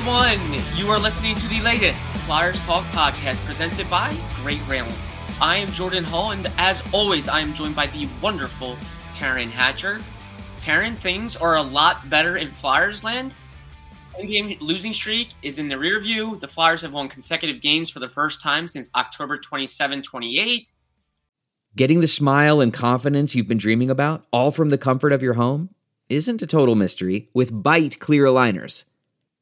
Everyone. You are listening to the latest Flyers Talk podcast presented by Great Railing. I am Jordan Hall, and as always, I am joined by the wonderful Taryn Hatcher. Taryn, things are a lot better in Flyers land. game losing streak is in the rear view. The Flyers have won consecutive games for the first time since October 27 28. Getting the smile and confidence you've been dreaming about, all from the comfort of your home, isn't a total mystery with Byte clear aligners.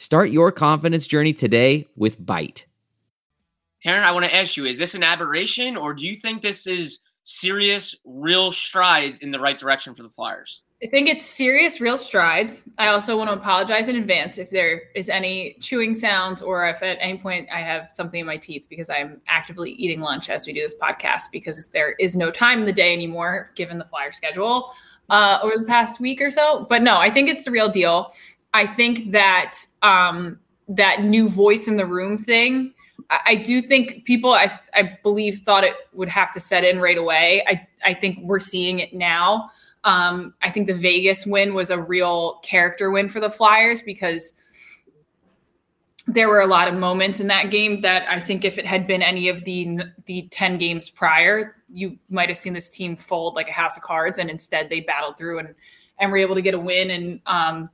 Start your confidence journey today with Byte. Taryn, I want to ask you is this an aberration or do you think this is serious, real strides in the right direction for the Flyers? I think it's serious, real strides. I also want to apologize in advance if there is any chewing sounds or if at any point I have something in my teeth because I'm actively eating lunch as we do this podcast because there is no time in the day anymore given the flyer schedule uh, over the past week or so. But no, I think it's the real deal. I think that um, that new voice in the room thing. I, I do think people, I, I believe, thought it would have to set in right away. I, I think we're seeing it now. Um, I think the Vegas win was a real character win for the Flyers because there were a lot of moments in that game that I think if it had been any of the the 10 games prior, you might have seen this team fold like a house of cards and instead they battled through and and were able to get a win and um,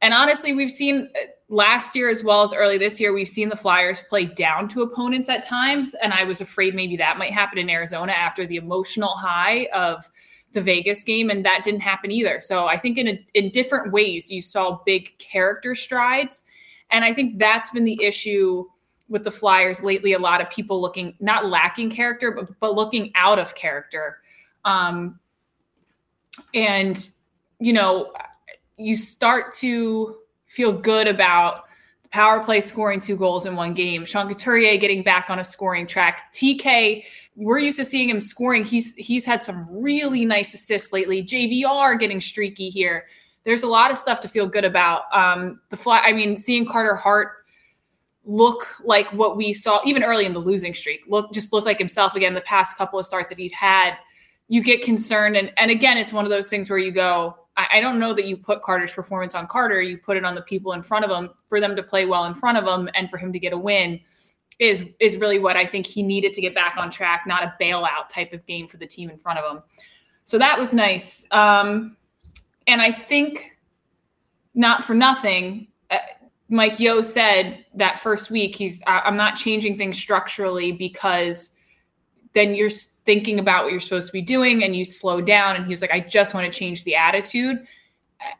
and honestly, we've seen uh, last year as well as early this year, we've seen the Flyers play down to opponents at times. And I was afraid maybe that might happen in Arizona after the emotional high of the Vegas game. And that didn't happen either. So I think in, a, in different ways, you saw big character strides. And I think that's been the issue with the Flyers lately. A lot of people looking, not lacking character, but, but looking out of character. Um, and, you know, you start to feel good about the power play scoring two goals in one game. Sean Couturier getting back on a scoring track. TK, we're used to seeing him scoring. He's he's had some really nice assists lately. JVR getting streaky here. There's a lot of stuff to feel good about. Um, the fly. I mean, seeing Carter Hart look like what we saw even early in the losing streak. Look, just look like himself again. The past couple of starts that he'd had, you get concerned, and and again, it's one of those things where you go, I, don't know that you put Carter's performance on Carter. You put it on the people in front of him for them to play well in front of him and for him to get a win is is really what I think he needed to get back on track, not a bailout type of game for the team in front of him. So that was nice. Um, and I think not for nothing, uh, Mike Yeo said that first week he's I'm not changing things structurally because then you're thinking about what you're supposed to be doing and you slow down. And he was like, I just want to change the attitude.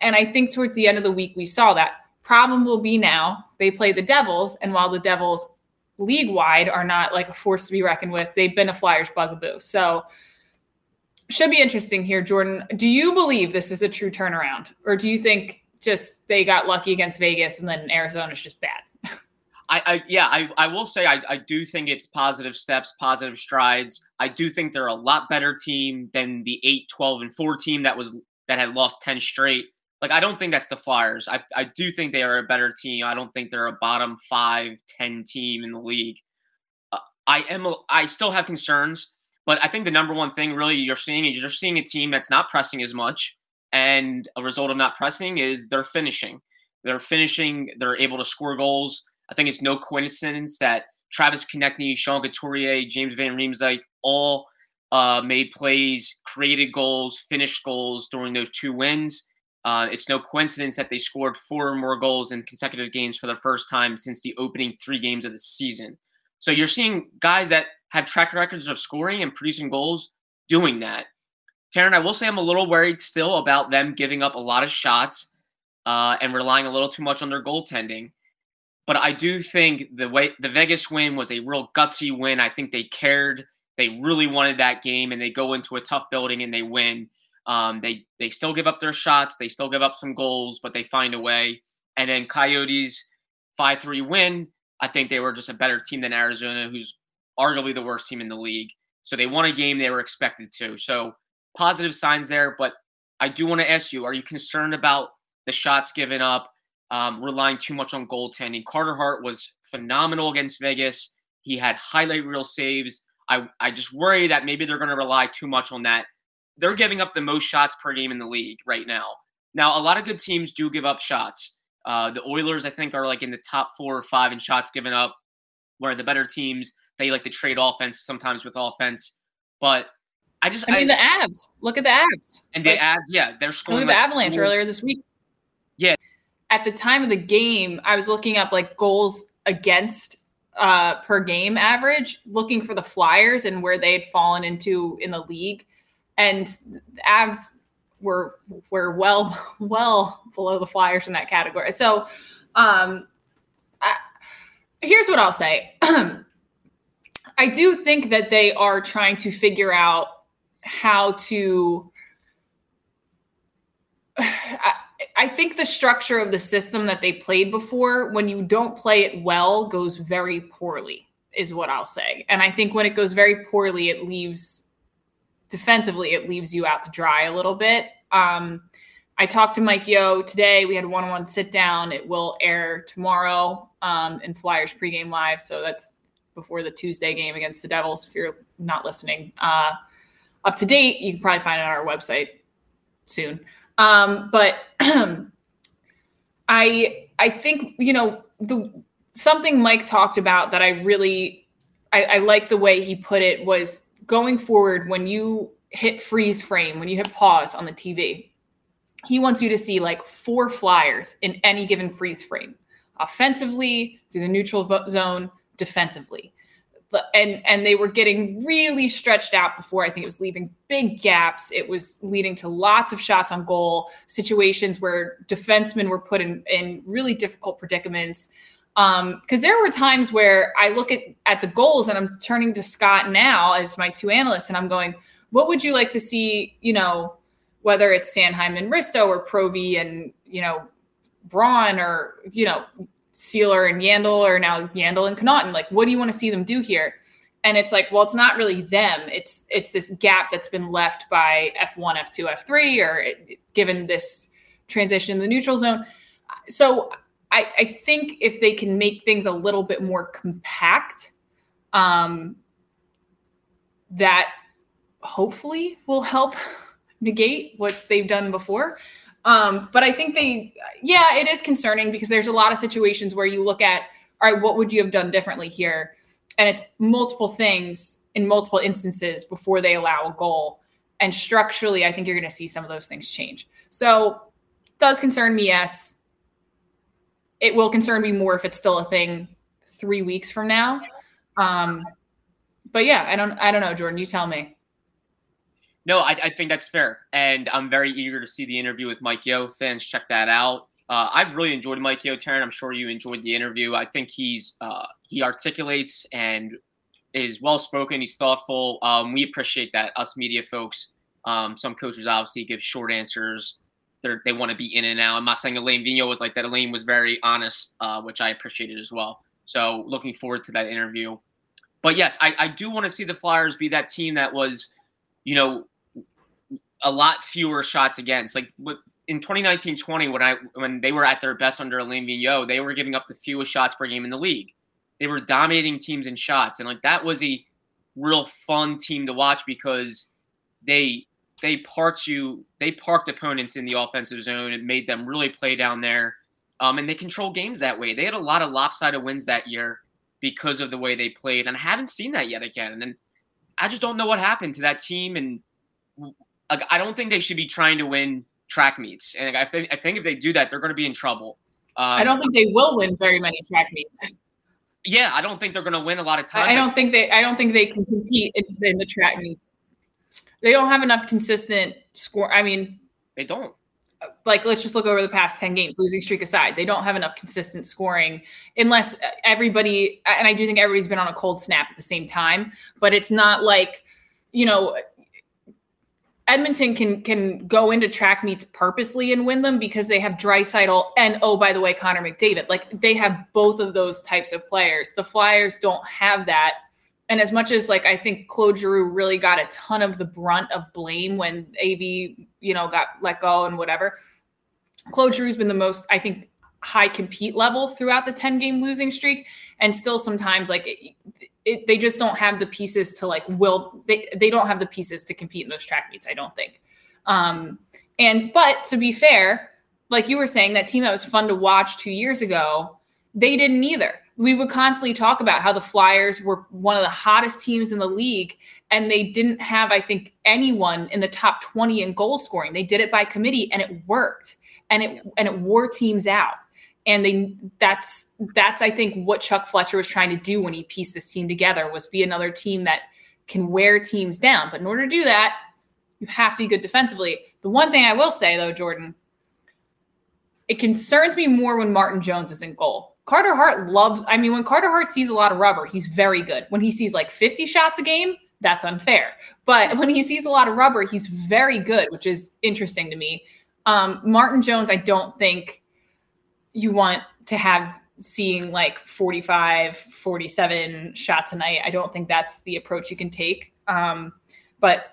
And I think towards the end of the week, we saw that. Problem will be now they play the Devils. And while the Devils league wide are not like a force to be reckoned with, they've been a Flyers bugaboo. So, should be interesting here, Jordan. Do you believe this is a true turnaround? Or do you think just they got lucky against Vegas and then Arizona's just bad? I, I yeah, I, I will say I, I do think it's positive steps, positive strides. I do think they're a lot better team than the 8, 12, and 4 team that was that had lost 10 straight. Like I don't think that's the Flyers. I, I do think they are a better team. I don't think they're a bottom 5, 10 team in the league. Uh, I am I still have concerns, but I think the number one thing really you're seeing is you're seeing a team that's not pressing as much. And a result of not pressing is they're finishing. They're finishing, they're able to score goals I think it's no coincidence that Travis Konecny, Sean Couturier, James Van Riemsdyk all uh, made plays, created goals, finished goals during those two wins. Uh, it's no coincidence that they scored four or more goals in consecutive games for the first time since the opening three games of the season. So you're seeing guys that have track records of scoring and producing goals doing that. Taryn, I will say I'm a little worried still about them giving up a lot of shots uh, and relying a little too much on their goaltending. But I do think the way the Vegas win was a real gutsy win. I think they cared. They really wanted that game, and they go into a tough building and they win. Um, they they still give up their shots. They still give up some goals, but they find a way. And then Coyotes five three win. I think they were just a better team than Arizona, who's arguably the worst team in the league. So they won a game they were expected to. So positive signs there. But I do want to ask you: Are you concerned about the shots given up, um, relying too much on goaltending? Carter Hart was phenomenal against Vegas. He had highlight reel saves. I I just worry that maybe they're going to rely too much on that. They're giving up the most shots per game in the league right now. Now, a lot of good teams do give up shots. Uh, the Oilers, I think, are like in the top four or five in shots given up. Where the better teams, they like to trade offense sometimes with offense. But I just, I mean, I, the Avs. Look at the Avs. And the Avs, yeah, they're scoring. Look at like the Avalanche earlier this week. Yeah. At the time of the game, I was looking up like goals against uh, per game average, looking for the Flyers and where they had fallen into in the league, and the Avs were were well well below the Flyers in that category. So, um, I, here's what I'll say. I do think that they are trying to figure out how to. I think the structure of the system that they played before, when you don't play it well, goes very poorly, is what I'll say. And I think when it goes very poorly, it leaves defensively, it leaves you out to dry a little bit. Um, I talked to Mike Yeo today. We had a one-on-one sit down. It will air tomorrow um, in Flyers pregame live. So that's before the Tuesday game against the Devils. If you're not listening, uh, up to date, you can probably find it on our website soon. Um, but I I think you know the something Mike talked about that I really I, I like the way he put it was going forward when you hit freeze frame when you hit pause on the TV. He wants you to see like four flyers in any given freeze frame, offensively through the neutral zone, defensively and and they were getting really stretched out before I think it was leaving big gaps. It was leading to lots of shots on goal, situations where defensemen were put in, in really difficult predicaments. Because um, there were times where I look at at the goals and I'm turning to Scott now as my two analysts, and I'm going, "What would you like to see?" You know, whether it's Sanheim and Risto or Provy and you know Braun or you know Seeler and Yandle or now Yandle and Connauton. Like, what do you want to see them do here? And it's like, well, it's not really them. It's it's this gap that's been left by F1, F2, F3, or given this transition in the neutral zone. So I, I think if they can make things a little bit more compact, um, that hopefully will help negate what they've done before. Um, but I think they, yeah, it is concerning because there's a lot of situations where you look at, all right, what would you have done differently here? And it's multiple things in multiple instances before they allow a goal. And structurally, I think you're going to see some of those things change. So, does concern me, yes. It will concern me more if it's still a thing three weeks from now. Um, but yeah, I don't, I don't know, Jordan. You tell me. No, I, I, think that's fair, and I'm very eager to see the interview with Mike Yeo. Fans, check that out. Uh, I've really enjoyed Mike Yeo, Taryn. I'm sure you enjoyed the interview. I think he's uh, he articulates and is well spoken. He's thoughtful. Um, we appreciate that, us media folks. Um, some coaches obviously give short answers. They're, they want to be in and out. I'm not saying Alain Vigneault was like that. Elaine was very honest, uh, which I appreciated as well. So looking forward to that interview. But yes, I, I do want to see the Flyers be that team that was, you know, a lot fewer shots against. Like in 2019-20, when I when they were at their best under Alain Vigneault, they were giving up the fewest shots per game in the league. They were dominating teams in shots, and like that was a real fun team to watch because they they parked you they parked opponents in the offensive zone and made them really play down there. Um, and they control games that way. They had a lot of lopsided wins that year because of the way they played, and I haven't seen that yet again. And I just don't know what happened to that team and I don't think they should be trying to win track meets, and I think I think if they do that, they're going to be in trouble. Um, I don't think they will win very many track meets. Yeah, I don't think they're going to win a lot of times. I don't think they. I don't think they can compete in, in the track meet. They don't have enough consistent score. I mean, they don't. Like, let's just look over the past 10 games, losing streak aside. They don't have enough consistent scoring unless everybody, and I do think everybody's been on a cold snap at the same time, but it's not like, you know, Edmonton can can go into track meets purposely and win them because they have Draisaitl and oh by the way Connor McDavid. Like they have both of those types of players. The Flyers don't have that. And as much as like I think Claude Giroux really got a ton of the brunt of blame when AV, you know, got let go and whatever. Claude Giroux's been the most, I think, high compete level throughout the 10 game losing streak. And still sometimes like it, it, they just don't have the pieces to like will they they don't have the pieces to compete in those track meets. I don't think. Um, and but to be fair, like you were saying, that team that was fun to watch two years ago, they didn't either. We would constantly talk about how the Flyers were one of the hottest teams in the league, and they didn't have, I think, anyone in the top 20 in goal scoring. They did it by committee, and it worked, and it and it wore teams out and they that's that's I think what Chuck Fletcher was trying to do when he pieced this team together was be another team that can wear teams down. But in order to do that, you have to be good defensively. The one thing I will say though, Jordan, it concerns me more when Martin Jones is in goal. Carter Hart loves, I mean, when Carter Hart sees a lot of rubber, he's very good. When he sees like 50 shots a game, that's unfair. But when he sees a lot of rubber, he's very good, which is interesting to me. Um, Martin Jones, I don't think you want to have seeing like 45 47 shots a night i don't think that's the approach you can take. Um, but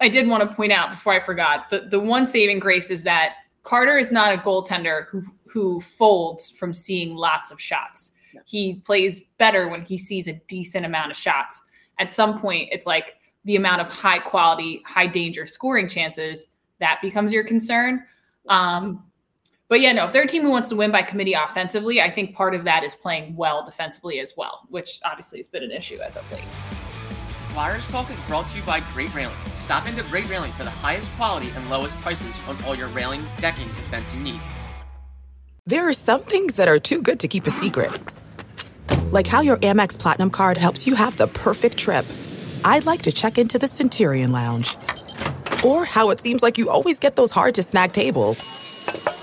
i did want to point out before i forgot the, the one saving grace is that carter is not a goaltender who who folds from seeing lots of shots. He plays better when he sees a decent amount of shots. At some point it's like the amount of high quality high danger scoring chances that becomes your concern. Um, but yeah, no, if they're a team who wants to win by committee offensively, I think part of that is playing well defensively as well, which obviously has been an issue as of late. Flyers Talk is brought to you by Great Railing. Stop into Great Railing for the highest quality and lowest prices on all your railing, decking, and fencing needs. There are some things that are too good to keep a secret. Like how your Amex Platinum card helps you have the perfect trip. I'd like to check into the Centurion Lounge. Or how it seems like you always get those hard to snag tables.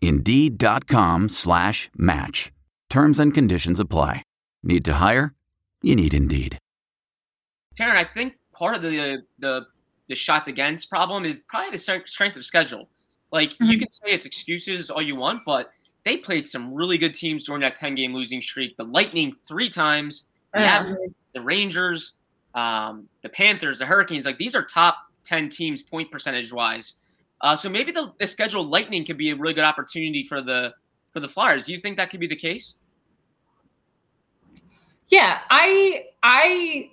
Indeed.com slash match. Terms and conditions apply. Need to hire? You need Indeed. Taryn, I think part of the the the shots against problem is probably the strength of schedule. Like mm-hmm. you can say it's excuses all you want, but they played some really good teams during that 10 game losing streak. The Lightning three times, the, the Rangers, um, the Panthers, the Hurricanes. Like these are top 10 teams point percentage wise. Uh, so maybe the, the schedule lightning could be a really good opportunity for the for the Flyers. Do you think that could be the case? Yeah, I I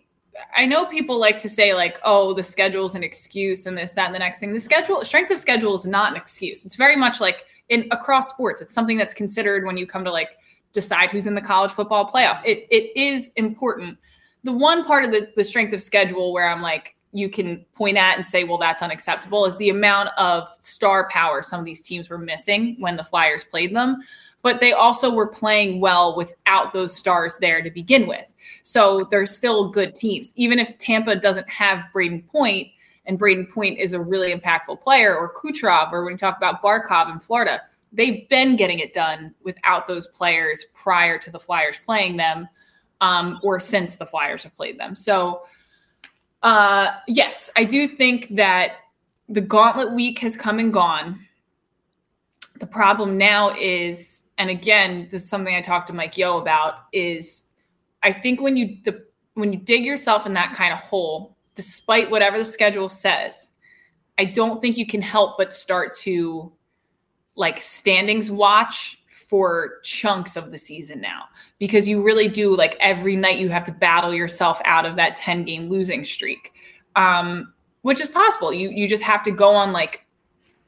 I know people like to say like, oh, the schedule is an excuse and this, that, and the next thing. The schedule, strength of schedule is not an excuse. It's very much like in across sports. It's something that's considered when you come to like decide who's in the college football playoff. It it is important. The one part of the, the strength of schedule where I'm like, you can point at and say, well, that's unacceptable, is the amount of star power some of these teams were missing when the Flyers played them. But they also were playing well without those stars there to begin with. So they're still good teams. Even if Tampa doesn't have Brayden Point, and Brayden Point is a really impactful player, or Kucherov, or when you talk about Barkov in Florida, they've been getting it done without those players prior to the Flyers playing them, um, or since the Flyers have played them. So uh, yes, I do think that the gauntlet week has come and gone. The problem now is, and again, this is something I talked to Mike Yeo about, is I think when you the when you dig yourself in that kind of hole, despite whatever the schedule says, I don't think you can help but start to like standings watch for chunks of the season now because you really do like every night you have to battle yourself out of that 10 game losing streak. Um, which is possible. You you just have to go on like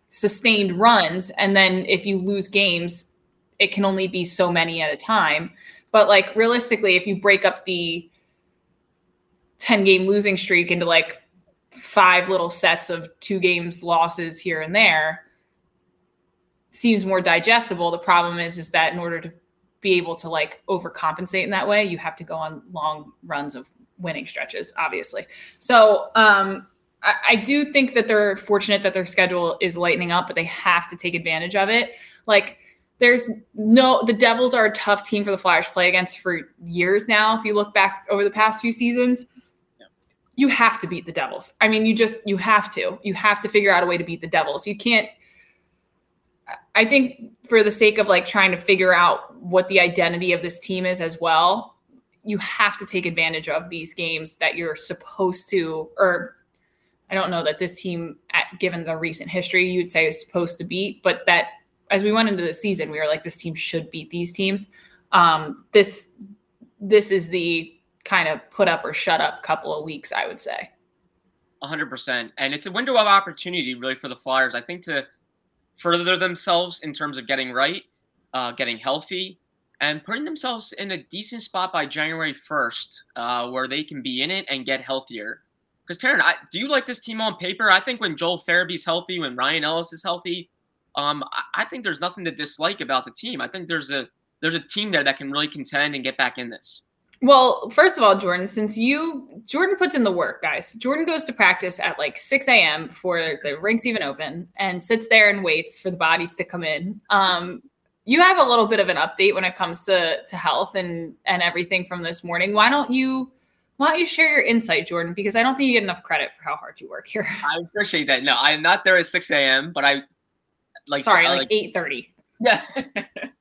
sustained runs and then if you lose games it can only be so many at a time. But like realistically if you break up the 10 game losing streak into like five little sets of two games losses here and there seems more digestible. The problem is, is that in order to be able to like overcompensate in that way, you have to go on long runs of winning stretches, obviously. So um, I, I do think that they're fortunate that their schedule is lightening up, but they have to take advantage of it. Like there's no the Devils are a tough team for the Flyers play against for years now. If you look back over the past few seasons, you have to beat the Devils. I mean, you just you have to. You have to figure out a way to beat the Devils. You can't I think for the sake of like trying to figure out what the identity of this team is as well, you have to take advantage of these games that you're supposed to, or I don't know that this team, at, given the recent history, you would say is supposed to beat, but that as we went into the season, we were like, this team should beat these teams. Um, this this is the kind of put up or shut up couple of weeks, I would say. 100%. And it's a window of opportunity, really, for the Flyers. I think to further themselves in terms of getting right, uh, getting healthy, and putting themselves in a decent spot by January 1st, uh, where they can be in it and get healthier. Because Taryn, I, do you like this team on paper? I think when Joel Farabee's healthy, when Ryan Ellis is healthy, um, I, I think there's nothing to dislike about the team. I think there's a there's a team there that can really contend and get back in this. Well, first of all, Jordan, since you Jordan puts in the work, guys. Jordan goes to practice at like 6 a.m. before the rinks even open and sits there and waits for the bodies to come in. Um, you have a little bit of an update when it comes to to health and and everything from this morning. Why don't you why don't you share your insight, Jordan? Because I don't think you get enough credit for how hard you work here. I appreciate that. No, I'm not there at 6 a.m., but I like sorry, like, like 8 30. Yeah.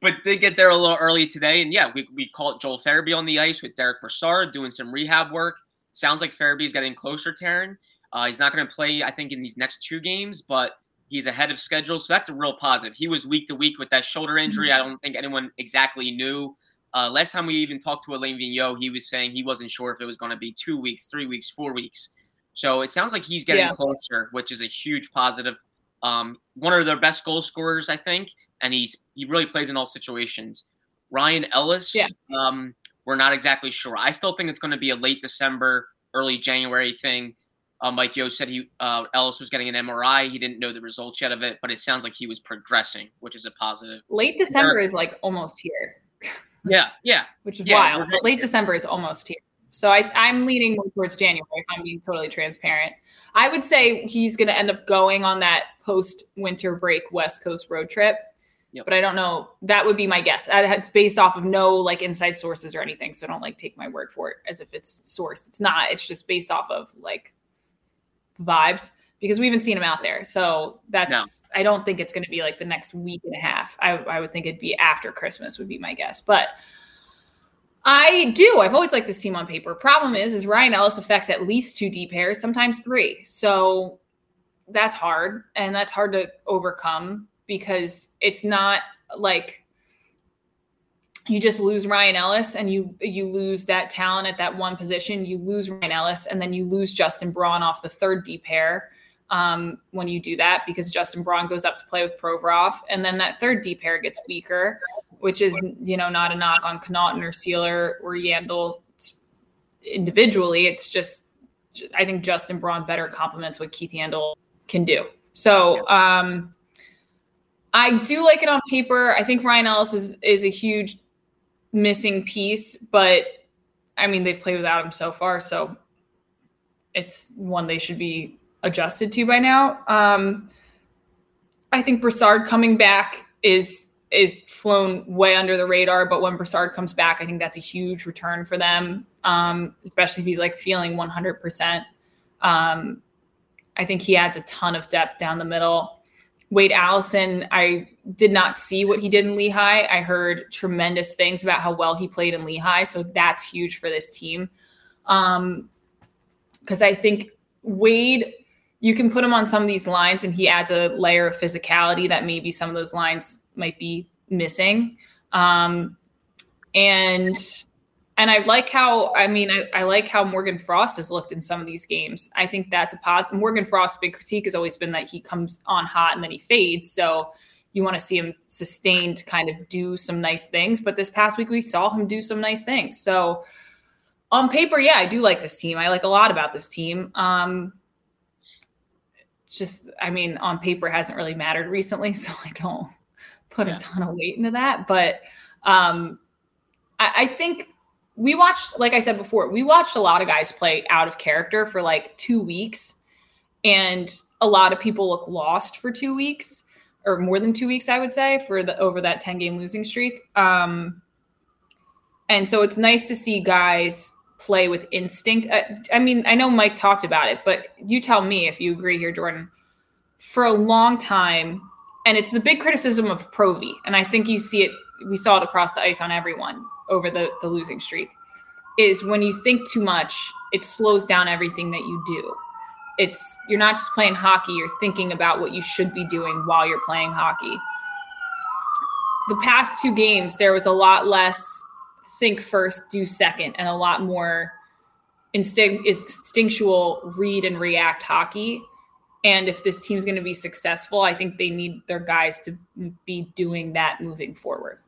but did get there a little early today. And yeah, we, we caught Joel Farabee on the ice with Derek Brassard doing some rehab work. Sounds like Farabee's getting closer, Taryn. Uh, he's not going to play, I think, in these next two games, but he's ahead of schedule. So that's a real positive. He was week to week with that shoulder injury. I don't think anyone exactly knew. Uh, last time we even talked to Alain Vigneault, he was saying he wasn't sure if it was going to be two weeks, three weeks, four weeks. So it sounds like he's getting yeah. closer, which is a huge positive. Um, one of their best goal scorers, I think, and he's he really plays in all situations. Ryan Ellis, yeah. um, we're not exactly sure. I still think it's going to be a late December, early January thing. Mike Yeo said he uh, Ellis was getting an MRI. He didn't know the results yet of it, but it sounds like he was progressing, which is a positive. Late December is like almost here. Yeah, yeah, which is yeah, wild. But late December is almost here. So I, I'm leaning more towards January if I'm being totally transparent. I would say he's going to end up going on that post winter break West Coast road trip. Yep. But I don't know. That would be my guess. It's based off of no like inside sources or anything. So don't like take my word for it as if it's sourced. It's not. It's just based off of like vibes because we haven't seen him out there. So that's no. I don't think it's going to be like the next week and a half. I, I would think it'd be after Christmas would be my guess. But I do. I've always liked this team on paper. Problem is, is Ryan Ellis affects at least two deep pairs, sometimes three. So that's hard, and that's hard to overcome because it's not like you just lose Ryan Ellis and you you lose that talent at that one position. You lose Ryan Ellis, and then you lose Justin Braun off the third deep pair um, when you do that because Justin Braun goes up to play with Provorov, and then that third deep pair gets weaker which is you know not a knock on Connauton or Seeler or Yandle individually. It's just I think Justin Braun better complements what Keith Yandle can do. So um, I do like it on paper. I think Ryan Ellis is is a huge missing piece, but I mean they've played without him so far, so it's one they should be adjusted to by now. Um, I think Brassard coming back is is flown way under the radar. But when Brassard comes back, I think that's a huge return for them, um, especially if he's like feeling 100%. Um, I think he adds a ton of depth down the middle. Wade Allison, I did not see what he did in Lehigh. I heard tremendous things about how well he played in Lehigh. So that's huge for this team. Um, because I think Wade you can put him on some of these lines and he adds a layer of physicality that maybe some of those lines might be missing. Um, and and I like how I mean I, I, like how Morgan Frost has looked in some of these games. I think that's a positive. Morgan Frost's big critique has always been that he comes on hot and then he fades. So you want to see him sustained kind of do some nice things. But this past week we saw him do some nice things. So on paper, yeah, I do like this team. I like a lot about this team. Um, just I mean, on paper hasn't really mattered recently, so I don't put yeah. a ton of weight into that. But um, I, I think we watched, like I said before, we watched a lot of guys play out of character for like two weeks, and a lot of people look lost for two weeks or more than two weeks, I would say, for the over that 10 game losing streak. Um, and so it's nice to see guys play with instinct. I, I mean, I know Mike talked about it, but you tell me if you agree here, Jordan. For a long time, and it's the big criticism of Provy, and I think you see it. We saw it across the ice on everyone over the the losing streak. Is when you think too much, it slows down everything that you do. It's you're not just playing hockey; you're thinking about what you should be doing while you're playing hockey. The past two games, there was a lot less think first, do second, and a lot more instinct, instinctual read and react hockey. And if this team's going to be successful, I think they need their guys to be doing that moving forward.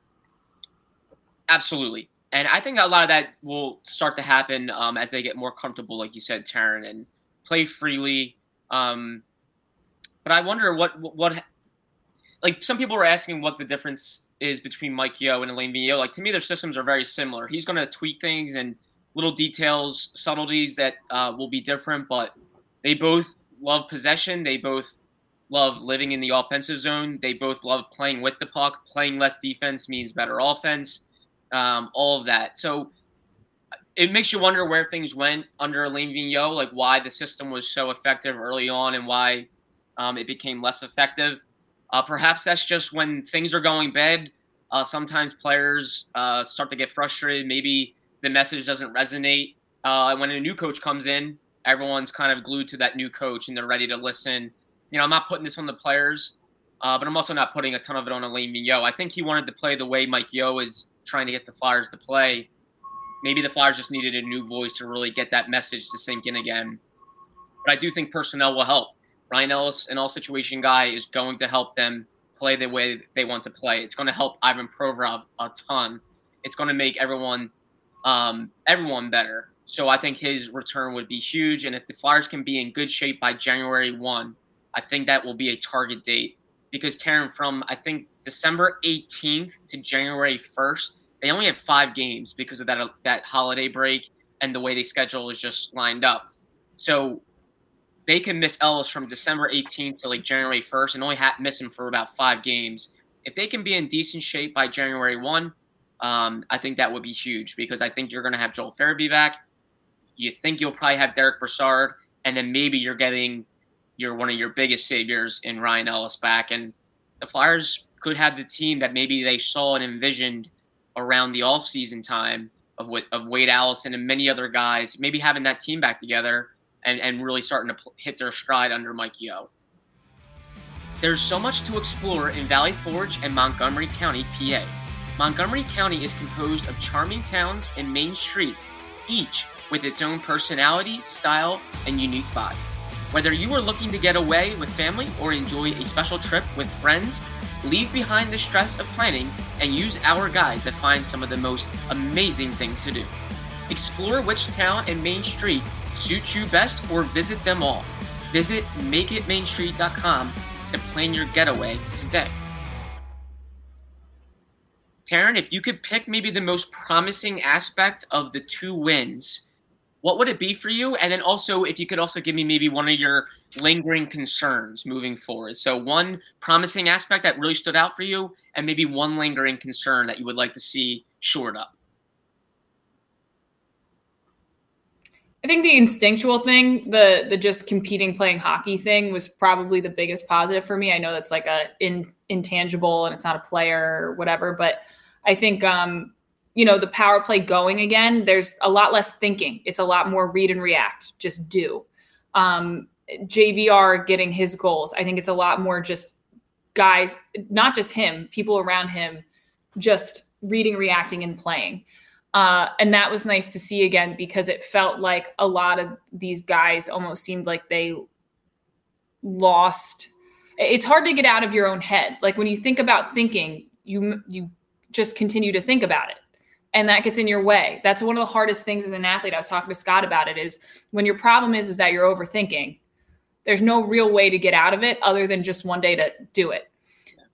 Absolutely. And I think a lot of that will start to happen um, as they get more comfortable, like you said, Taryn, and play freely. Um, but I wonder what, what, like some people were asking what the difference is between Mike Yeo and Alain Vigneault. Like to me, their systems are very similar. He's going to tweak things and little details, subtleties that uh, will be different, but they both love possession. They both love living in the offensive zone. They both love playing with the puck. Playing less defense means better offense. Um, all of that. So it makes you wonder where things went under Alain Vigneault, like why the system was so effective early on and why um, it became less effective. Uh, perhaps that's just when things are going bad. Uh, sometimes players uh, start to get frustrated. Maybe the message doesn't resonate. Uh, when a new coach comes in, everyone's kind of glued to that new coach and they're ready to listen. You know, I'm not putting this on the players, uh, but I'm also not putting a ton of it on Alain Vigneault. I think he wanted to play the way Mike Yeo is trying to get the Flyers to play. Maybe the Flyers just needed a new voice to really get that message to sink in again. But I do think personnel will help. Ryan Ellis, an all situation guy, is going to help them play the way they want to play. It's going to help Ivan Provorov a ton. It's going to make everyone um, everyone better. So I think his return would be huge. And if the Flyers can be in good shape by January 1, I think that will be a target date because Taryn, from I think December 18th to January 1st, they only have five games because of that that holiday break and the way they schedule is just lined up. So they can miss Ellis from December 18th to like January 1st and only ha- miss him for about five games. If they can be in decent shape by January 1, um, I think that would be huge because I think you're going to have Joel Farabee back. You think you'll probably have Derek Brassard, and then maybe you're getting your one of your biggest saviors in Ryan Ellis back. And the Flyers could have the team that maybe they saw and envisioned around the offseason time of, of Wade Allison and many other guys, maybe having that team back together and, and really starting to hit their stride under Mike Yeo. There's so much to explore in Valley Forge and Montgomery County, PA. Montgomery County is composed of charming towns and main streets, each with its own personality, style, and unique vibe. Whether you are looking to get away with family or enjoy a special trip with friends, leave behind the stress of planning and use our guide to find some of the most amazing things to do. Explore which town and main street suits you best or visit them all. Visit makeitmainstreet.com to plan your getaway today. Taryn, if you could pick maybe the most promising aspect of the two wins, what would it be for you? And then also, if you could also give me maybe one of your lingering concerns moving forward. So, one promising aspect that really stood out for you, and maybe one lingering concern that you would like to see shored up. I think the instinctual thing, the the just competing playing hockey thing was probably the biggest positive for me. I know that's like a in, intangible and it's not a player or whatever, but I think um you know the power play going again, there's a lot less thinking. It's a lot more read and react, just do. Um JVR getting his goals. I think it's a lot more just guys, not just him, people around him, just reading, reacting, and playing. Uh, and that was nice to see again because it felt like a lot of these guys almost seemed like they lost. It's hard to get out of your own head. Like when you think about thinking, you you just continue to think about it and that gets in your way. That's one of the hardest things as an athlete. I was talking to Scott about it is when your problem is is that you're overthinking. There's no real way to get out of it other than just one day to do it.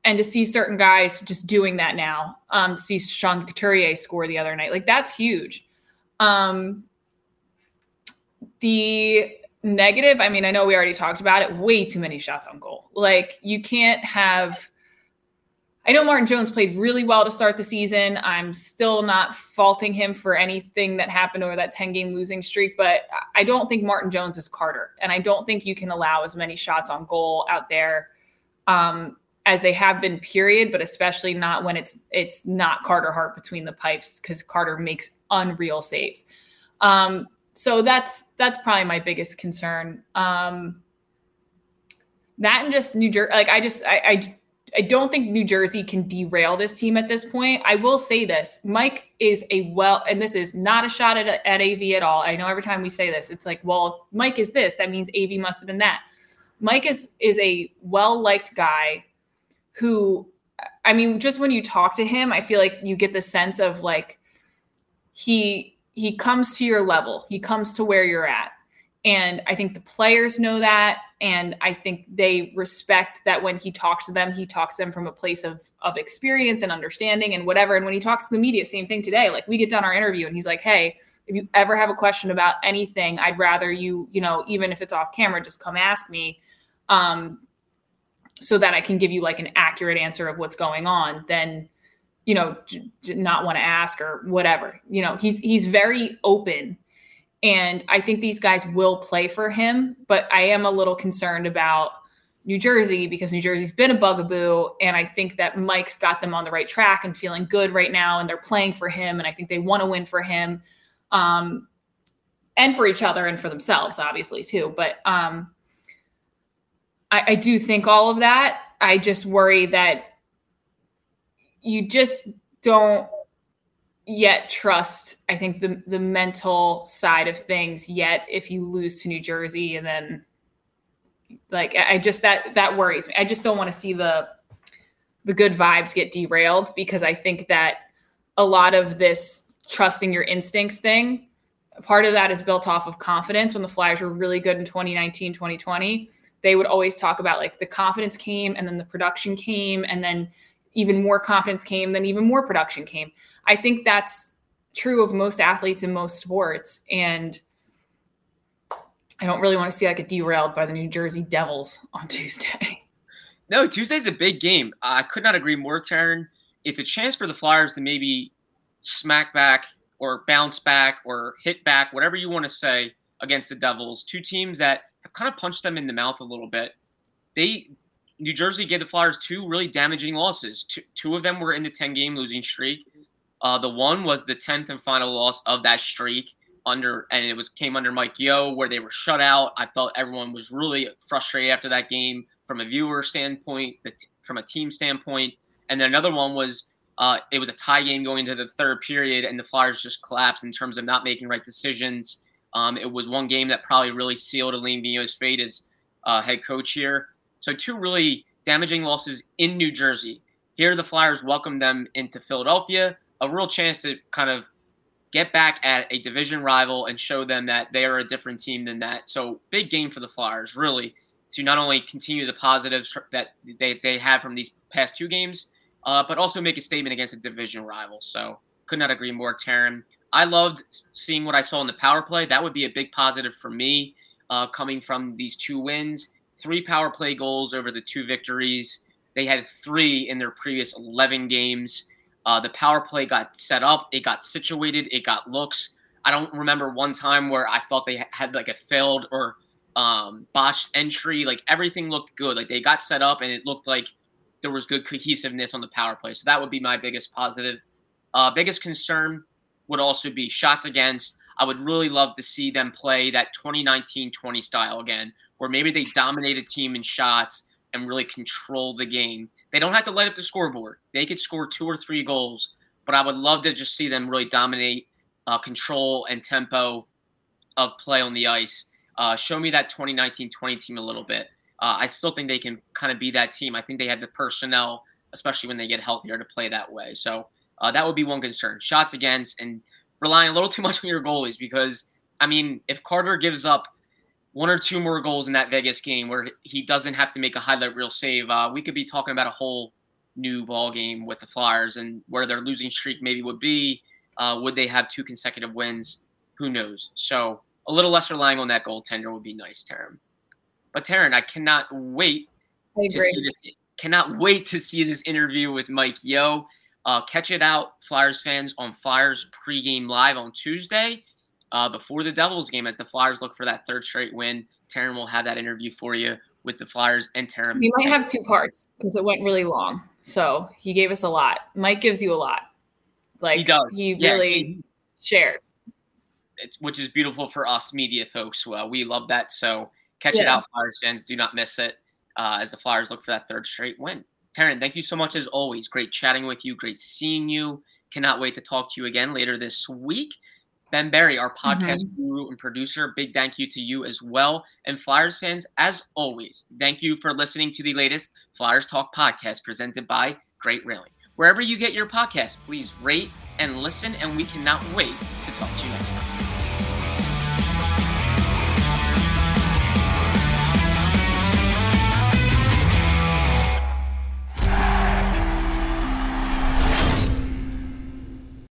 And to see certain guys just doing that now, um, see Sean Couturier score the other night, like that's huge. Um, the negative, I mean, I know we already talked about it. Way too many shots on goal. Like you can't have I know Martin Jones played really well to start the season. I'm still not faulting him for anything that happened over that 10 game losing streak, but I don't think Martin Jones is Carter. And I don't think you can allow as many shots on goal out there um, as they have been, period, but especially not when it's it's not Carter Hart between the pipes because Carter makes unreal saves. Um, so that's that's probably my biggest concern. Um, that and just New Jersey, like I just I, I I don't think New Jersey can derail this team at this point. I will say this Mike is a well, and this is not a shot at, at AV at all. I know every time we say this, it's like, well, Mike is this. That means AV must have been that. Mike is is a well liked guy who, I mean, just when you talk to him, I feel like you get the sense of like he he comes to your level. He comes to where you're at. And I think the players know that. And I think they respect that when he talks to them, he talks to them from a place of, of experience and understanding and whatever. And when he talks to the media, same thing today. Like we get done our interview and he's like, hey, if you ever have a question about anything, I'd rather you, you know, even if it's off camera, just come ask me. Um, so that I can give you like an accurate answer of what's going on, then you know, not want to ask or whatever. You know, he's he's very open and I think these guys will play for him, but I am a little concerned about New Jersey because New Jersey's been a bugaboo. And I think that Mike's got them on the right track and feeling good right now. And they're playing for him. And I think they want to win for him um, and for each other and for themselves, obviously, too. But um, I, I do think all of that. I just worry that you just don't yet trust i think the the mental side of things yet if you lose to new jersey and then like i just that that worries me. I just don't want to see the the good vibes get derailed because i think that a lot of this trusting your instincts thing part of that is built off of confidence. When the flyers were really good in 2019 2020 they would always talk about like the confidence came and then the production came and then even more confidence came then even more production came I think that's true of most athletes in most sports. And I don't really want to see like a derailed by the New Jersey Devils on Tuesday. No, Tuesday's a big game. I could not agree more, Taryn. It's a chance for the Flyers to maybe smack back or bounce back or hit back, whatever you want to say, against the Devils. Two teams that have kind of punched them in the mouth a little bit. They New Jersey gave the Flyers two really damaging losses. Two, two of them were in the 10 game losing streak. Uh, the one was the 10th and final loss of that streak under, and it was came under Mike Yeo where they were shut out. I felt everyone was really frustrated after that game from a viewer standpoint, from a team standpoint. And then another one was uh, it was a tie game going into the third period, and the Flyers just collapsed in terms of not making right decisions. Um, it was one game that probably really sealed Alain Vigneault's fate as uh, head coach here. So two really damaging losses in New Jersey. Here, the Flyers welcome them into Philadelphia a real chance to kind of get back at a division rival and show them that they are a different team than that. So big game for the Flyers, really, to not only continue the positives that they, they have from these past two games, uh, but also make a statement against a division rival. So could not agree more, Taryn. I loved seeing what I saw in the power play. That would be a big positive for me uh, coming from these two wins. Three power play goals over the two victories. They had three in their previous 11 games. Uh, the power play got set up, it got situated, it got looks. I don't remember one time where I thought they had like a failed or um, botched entry. Like everything looked good. Like they got set up and it looked like there was good cohesiveness on the power play. So that would be my biggest positive. Uh, biggest concern would also be shots against. I would really love to see them play that 2019 20 style again, where maybe they dominate a team in shots and really control the game. They don't have to light up the scoreboard, they could score two or three goals, but I would love to just see them really dominate uh, control and tempo of play on the ice. Uh, show me that 2019 20 team a little bit. Uh, I still think they can kind of be that team. I think they have the personnel, especially when they get healthier, to play that way. So uh, that would be one concern. Shots against and relying a little too much on your goalies because, I mean, if Carter gives up one or two more goals in that Vegas game where he doesn't have to make a highlight reel save, uh, we could be talking about a whole new ball game with the Flyers and where their losing streak maybe would be. Uh, would they have two consecutive wins? Who knows? So a little less relying on that goaltender would be nice, Taryn. But Taryn, I cannot wait I to see this. Cannot wait to see this interview with Mike Yeo. Uh, catch it out, Flyers fans, on Flyers pregame live on Tuesday uh, before the Devils game as the Flyers look for that third straight win. Taryn will have that interview for you with the Flyers and Taryn. We might have two parts because it went really long. So he gave us a lot. Mike gives you a lot. Like he does. He Yeah, really he- shares. it's, which is beautiful for us media folks. Uh, we love that. So catch it out, Flyers fans. Do not miss it uh, as the Flyers look for that third straight win. Taryn, thank you so much as always. Great chatting with you. Great seeing you. Cannot wait to talk to you again later this week. Ben Barry, our mm-hmm. podcast guru and producer, big thank you to you as well. And Flyers fans, as always, thank you for listening to the latest Flyers Talk podcast presented by Great Railing. Wherever you get your podcast, please rate and listen, and we cannot wait to talk to you next time.